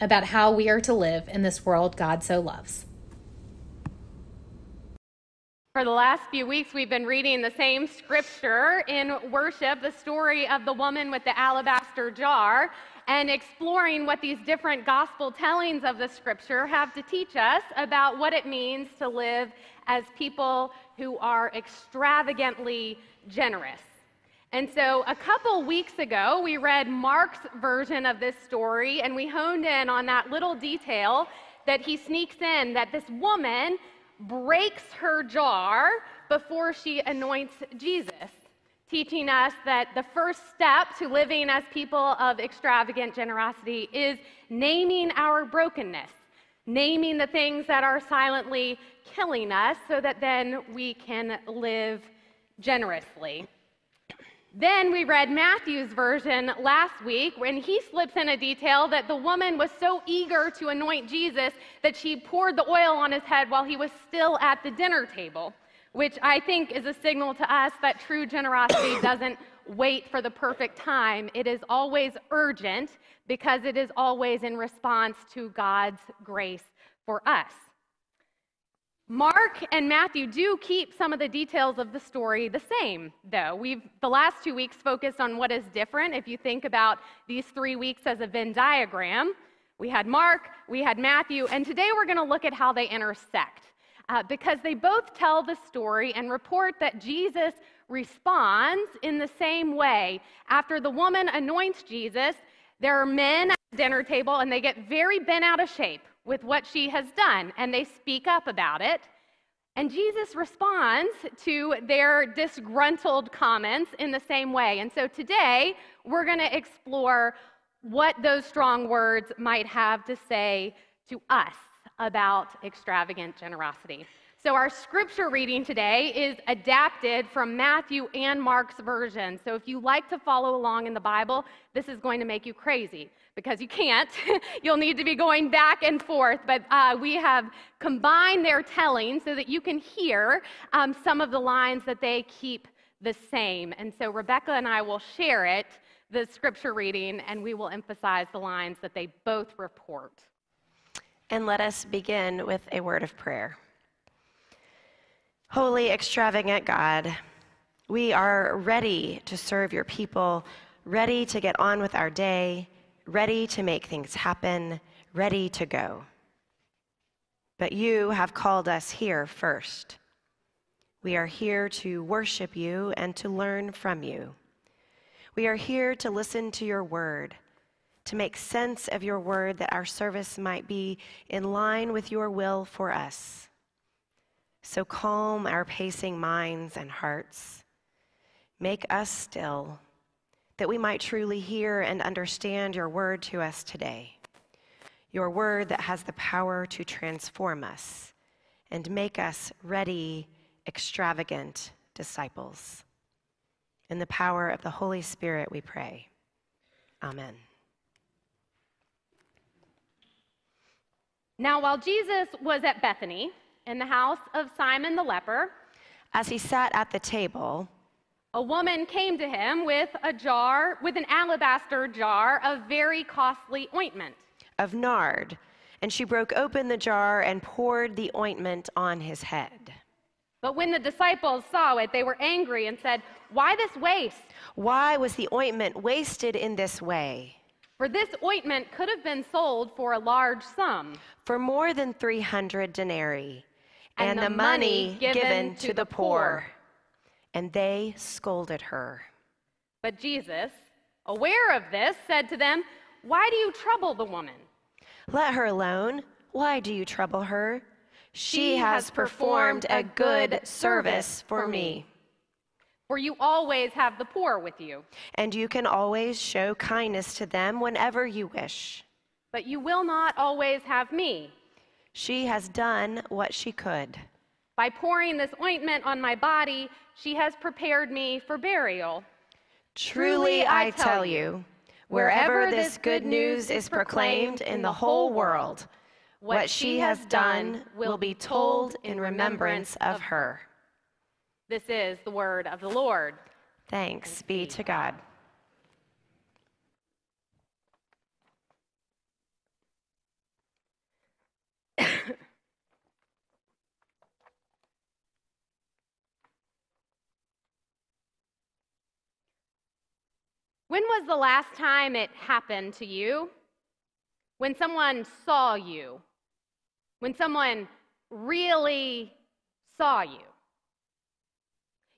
about how we are to live in this world God so loves. For the last few weeks, we've been reading the same scripture in worship, the story of the woman with the alabaster jar, and exploring what these different gospel tellings of the scripture have to teach us about what it means to live as people who are extravagantly generous. And so, a couple weeks ago, we read Mark's version of this story, and we honed in on that little detail that he sneaks in that this woman breaks her jar before she anoints Jesus, teaching us that the first step to living as people of extravagant generosity is naming our brokenness, naming the things that are silently killing us so that then we can live generously. Then we read Matthew's version last week when he slips in a detail that the woman was so eager to anoint Jesus that she poured the oil on his head while he was still at the dinner table, which I think is a signal to us that true generosity doesn't wait for the perfect time. It is always urgent because it is always in response to God's grace for us. Mark and Matthew do keep some of the details of the story the same, though. We've the last two weeks focused on what is different. If you think about these three weeks as a Venn diagram, we had Mark, we had Matthew, and today we're going to look at how they intersect. Uh, because they both tell the story and report that Jesus responds in the same way. After the woman anoints Jesus, there are men at the dinner table and they get very bent out of shape with what she has done, and they speak up about it. And Jesus responds to their disgruntled comments in the same way. And so today, we're going to explore what those strong words might have to say to us about extravagant generosity. So, our scripture reading today is adapted from Matthew and Mark's version. So, if you like to follow along in the Bible, this is going to make you crazy because you can't. You'll need to be going back and forth. But uh, we have combined their telling so that you can hear um, some of the lines that they keep the same. And so Rebecca and I will share it, the scripture reading, and we will emphasize the lines that they both report. And let us begin with a word of prayer. Holy, extravagant God, we are ready to serve your people, ready to get on with our day ready to make things happen, ready to go. But you have called us here first. We are here to worship you and to learn from you. We are here to listen to your word, to make sense of your word that our service might be in line with your will for us. So calm our pacing minds and hearts. Make us still that we might truly hear and understand your word to us today. Your word that has the power to transform us and make us ready, extravagant disciples. In the power of the Holy Spirit, we pray. Amen. Now, while Jesus was at Bethany in the house of Simon the leper, as he sat at the table, a woman came to him with a jar, with an alabaster jar of very costly ointment. Of nard. And she broke open the jar and poured the ointment on his head. But when the disciples saw it, they were angry and said, Why this waste? Why was the ointment wasted in this way? For this ointment could have been sold for a large sum. For more than 300 denarii. And, and the, money, given, given, to, the poor. poor and they scolded her. But Jesus, aware of this, said to them, Why do you trouble the woman? Let her alone. Why do you trouble her? She, she has performed a good service for me. For you always have the poor with you. And you can always show kindness to them whenever you wish. but you will not always have me. She has done what she could. By pouring this ointment on my body, she has prepared me for burial. Truly, I tell you, wherever this good news is proclaimed in the whole world, what she has done will be told in remembrance of her. This is the word of the Lord. Thanks be to God. When was the last time it happened to you? When someone saw you? When someone really saw you?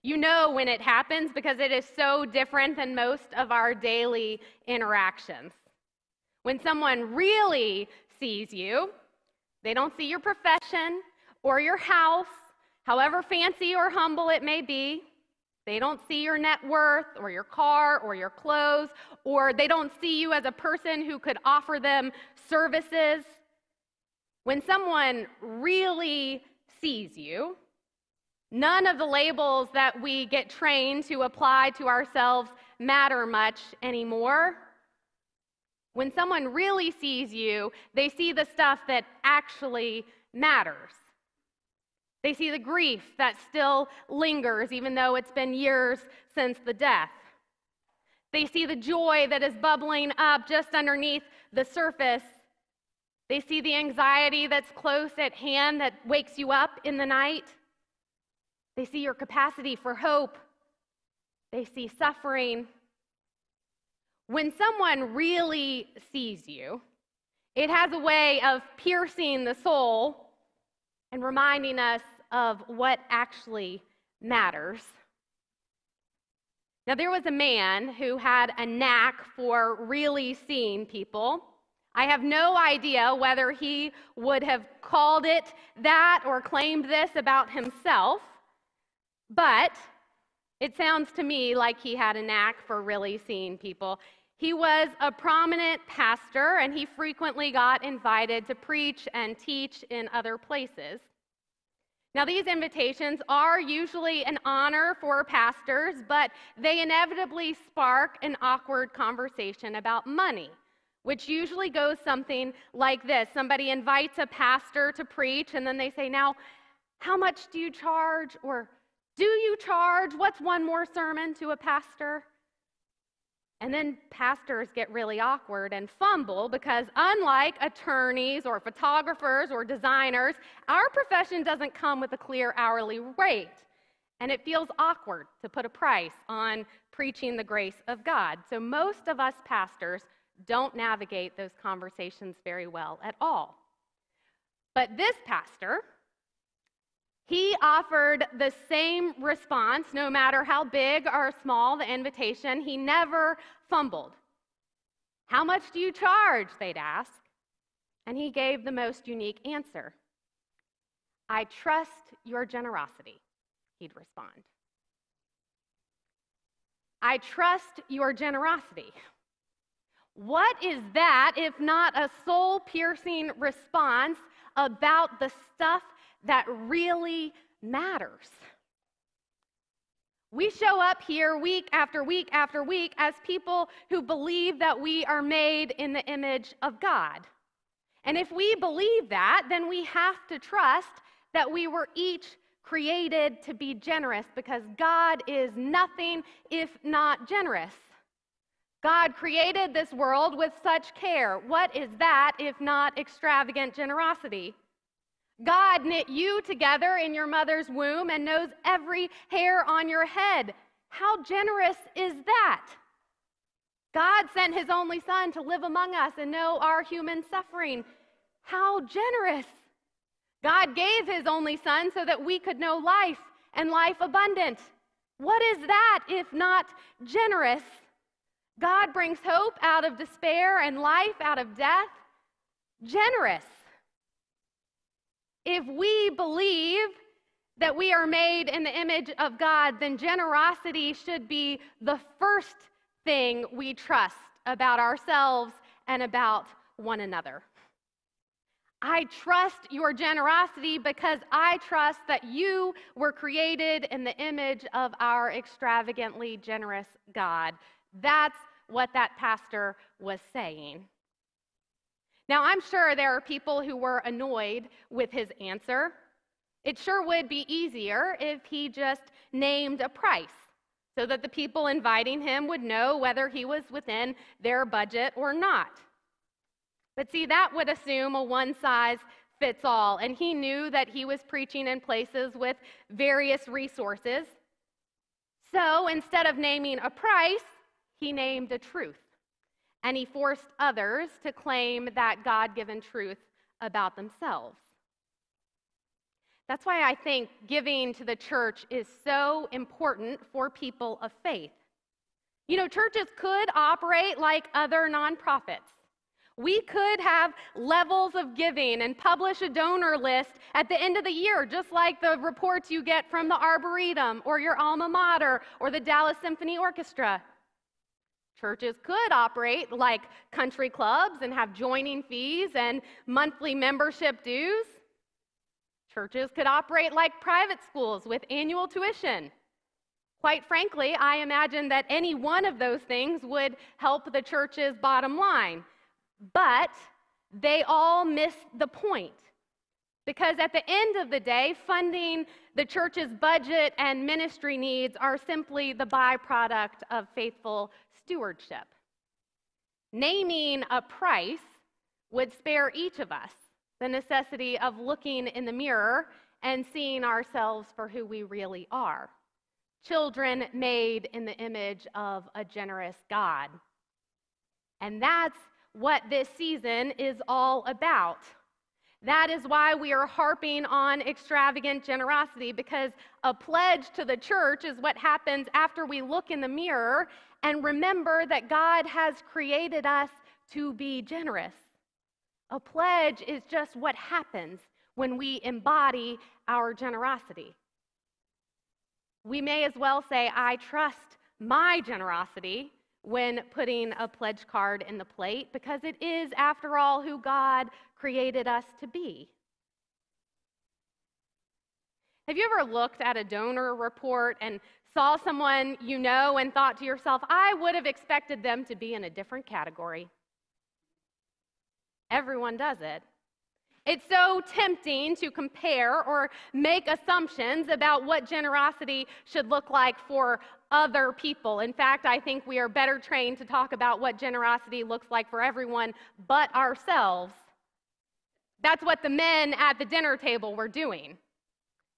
You know when it happens because it is so different than most of our daily interactions. When someone really sees you, they don't see your profession or your house, however fancy or humble it may be. They don't see your net worth or your car or your clothes, or they don't see you as a person who could offer them services. When someone really sees you, none of the labels that we get trained to apply to ourselves matter much anymore. When someone really sees you, they see the stuff that actually matters. They see the grief that still lingers, even though it's been years since the death. They see the joy that is bubbling up just underneath the surface. They see the anxiety that's close at hand that wakes you up in the night. They see your capacity for hope. They see suffering. When someone really sees you, it has a way of piercing the soul and reminding us of what actually matters. Now, there was a man who had a knack for really seeing people. I have no idea whether he would have called it that or claimed this about himself, but it sounds to me like he had a knack for really seeing people. He was a prominent pastor, and he frequently got invited to preach and teach in other places. Now, these invitations are usually an honor for pastors, but they inevitably spark an awkward conversation about money, which usually goes something like this Somebody invites a pastor to preach, and then they say, Now, how much do you charge? Or do you charge? What's one more sermon to a pastor? And then pastors get really awkward and fumble because, unlike attorneys or photographers or designers, our profession doesn't come with a clear hourly rate. And it feels awkward to put a price on preaching the grace of God. So, most of us pastors don't navigate those conversations very well at all. But this pastor, he offered the same response no matter how big or small the invitation. He never fumbled. How much do you charge? They'd ask. And he gave the most unique answer I trust your generosity, he'd respond. I trust your generosity. What is that if not a soul piercing response about the stuff that really matters. We show up here week after week after week as people who believe that we are made in the image of God. And if we believe that, then we have to trust that we were each created to be generous because God is nothing if not generous. God created this world with such care. What is that if not extravagant generosity? God knit you together in your mother's womb and knows every hair on your head. How generous is that? God sent his only son to live among us and know our human suffering. How generous. God gave his only son so that we could know life and life abundant. What is that if not generous? God brings hope out of despair and life out of death. Generous. If we believe that we are made in the image of God, then generosity should be the first thing we trust about ourselves and about one another. I trust your generosity because I trust that you were created in the image of our extravagantly generous God. That's what that pastor was saying. Now, I'm sure there are people who were annoyed with his answer. It sure would be easier if he just named a price so that the people inviting him would know whether he was within their budget or not. But see, that would assume a one size fits all, and he knew that he was preaching in places with various resources. So instead of naming a price, he named a truth. And he forced others to claim that God given truth about themselves. That's why I think giving to the church is so important for people of faith. You know, churches could operate like other nonprofits. We could have levels of giving and publish a donor list at the end of the year, just like the reports you get from the Arboretum or your alma mater or the Dallas Symphony Orchestra. Churches could operate like country clubs and have joining fees and monthly membership dues. Churches could operate like private schools with annual tuition. Quite frankly, I imagine that any one of those things would help the church's bottom line. But they all miss the point. Because at the end of the day, funding the church's budget and ministry needs are simply the byproduct of faithful stewardship. Naming a price would spare each of us the necessity of looking in the mirror and seeing ourselves for who we really are children made in the image of a generous God. And that's what this season is all about. That is why we are harping on extravagant generosity, because a pledge to the church is what happens after we look in the mirror and remember that God has created us to be generous. A pledge is just what happens when we embody our generosity. We may as well say, I trust my generosity when putting a pledge card in the plate because it is, after all, who God created us to be. Have you ever looked at a donor report and saw someone you know and thought to yourself, I would have expected them to be in a different category? Everyone does it. It's so tempting to compare or make assumptions about what generosity should look like for other people. In fact, I think we are better trained to talk about what generosity looks like for everyone but ourselves. That's what the men at the dinner table were doing.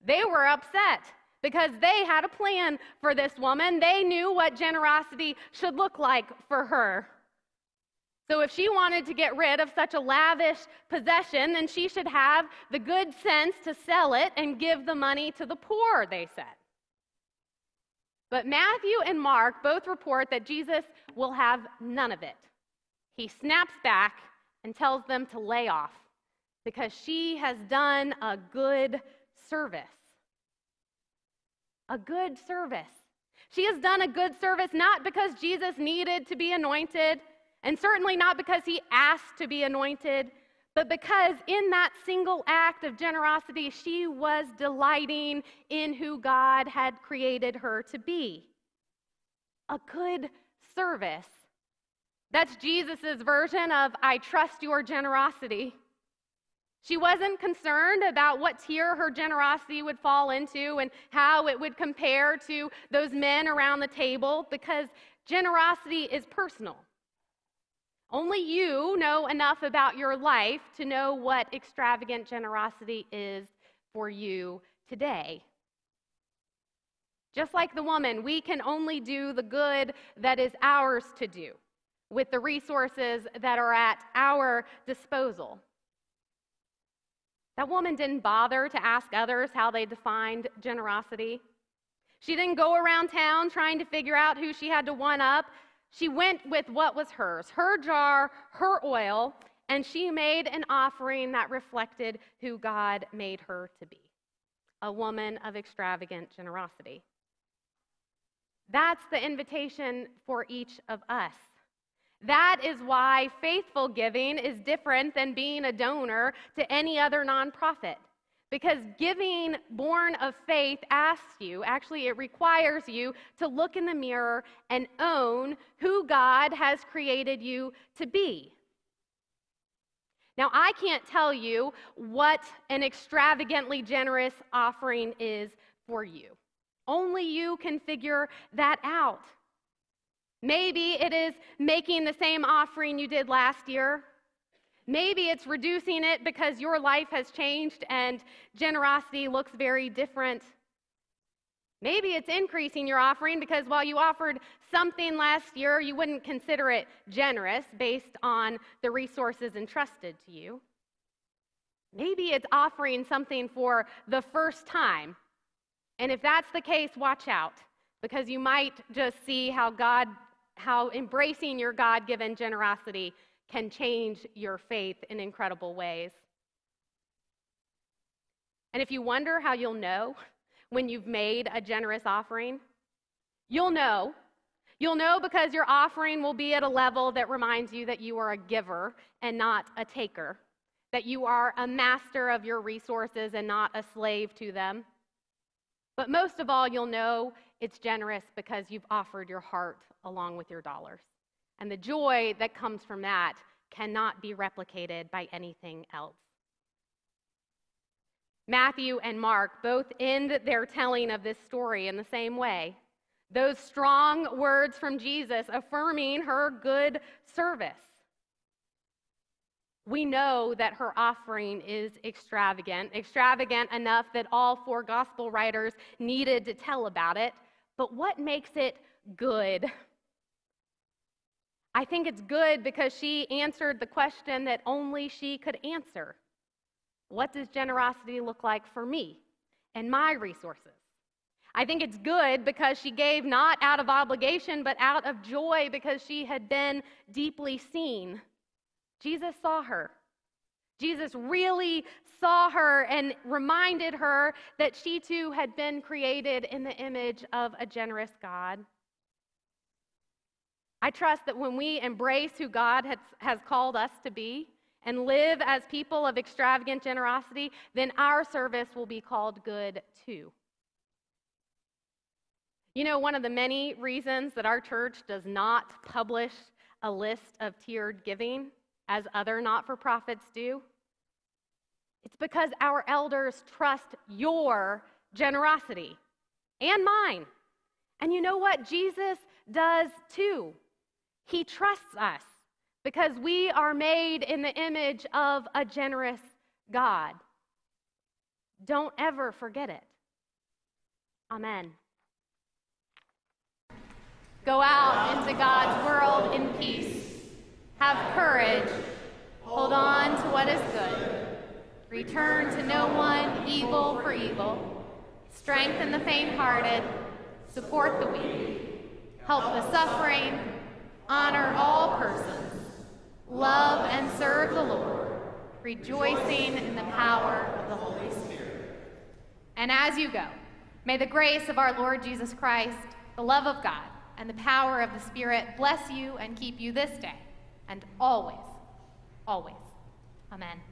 They were upset because they had a plan for this woman. They knew what generosity should look like for her. So, if she wanted to get rid of such a lavish possession, then she should have the good sense to sell it and give the money to the poor, they said. But Matthew and Mark both report that Jesus will have none of it. He snaps back and tells them to lay off because she has done a good service. A good service. She has done a good service not because Jesus needed to be anointed and certainly not because he asked to be anointed, but because in that single act of generosity, she was delighting in who God had created her to be. A good service. That's Jesus' version of, I trust your generosity. She wasn't concerned about what tier her generosity would fall into and how it would compare to those men around the table because generosity is personal. Only you know enough about your life to know what extravagant generosity is for you today. Just like the woman, we can only do the good that is ours to do with the resources that are at our disposal. That woman didn't bother to ask others how they defined generosity. She didn't go around town trying to figure out who she had to one up. She went with what was hers her jar, her oil, and she made an offering that reflected who God made her to be a woman of extravagant generosity. That's the invitation for each of us. That is why faithful giving is different than being a donor to any other nonprofit. Because giving born of faith asks you, actually, it requires you to look in the mirror and own who God has created you to be. Now, I can't tell you what an extravagantly generous offering is for you. Only you can figure that out. Maybe it is making the same offering you did last year. Maybe it's reducing it because your life has changed and generosity looks very different. Maybe it's increasing your offering because while you offered something last year, you wouldn't consider it generous based on the resources entrusted to you. Maybe it's offering something for the first time. And if that's the case, watch out because you might just see how God how embracing your God given generosity can change your faith in incredible ways. And if you wonder how you'll know when you've made a generous offering, you'll know. You'll know because your offering will be at a level that reminds you that you are a giver and not a taker, that you are a master of your resources and not a slave to them. But most of all, you'll know it's generous because you've offered your heart along with your dollars. And the joy that comes from that cannot be replicated by anything else. Matthew and Mark both end their telling of this story in the same way. Those strong words from Jesus affirming her good service. We know that her offering is extravagant, extravagant enough that all four gospel writers needed to tell about it. But what makes it good? I think it's good because she answered the question that only she could answer What does generosity look like for me and my resources? I think it's good because she gave not out of obligation, but out of joy because she had been deeply seen. Jesus saw her. Jesus really saw her and reminded her that she too had been created in the image of a generous God. I trust that when we embrace who God has, has called us to be and live as people of extravagant generosity, then our service will be called good too. You know, one of the many reasons that our church does not publish a list of tiered giving as other not for profits do, it's because our elders trust your generosity and mine. And you know what? Jesus does too. He trusts us because we are made in the image of a generous God. Don't ever forget it. Amen. Go out into God's world in peace. Have courage. Hold on to what is good. Return to no one evil for evil. Strengthen the faint hearted. Support the weak. Help the suffering honor all persons, love and serve the Lord, rejoicing in the power of the Holy Spirit. And as you go, may the grace of our Lord Jesus Christ, the love of God, and the power of the Spirit bless you and keep you this day and always, always. Amen.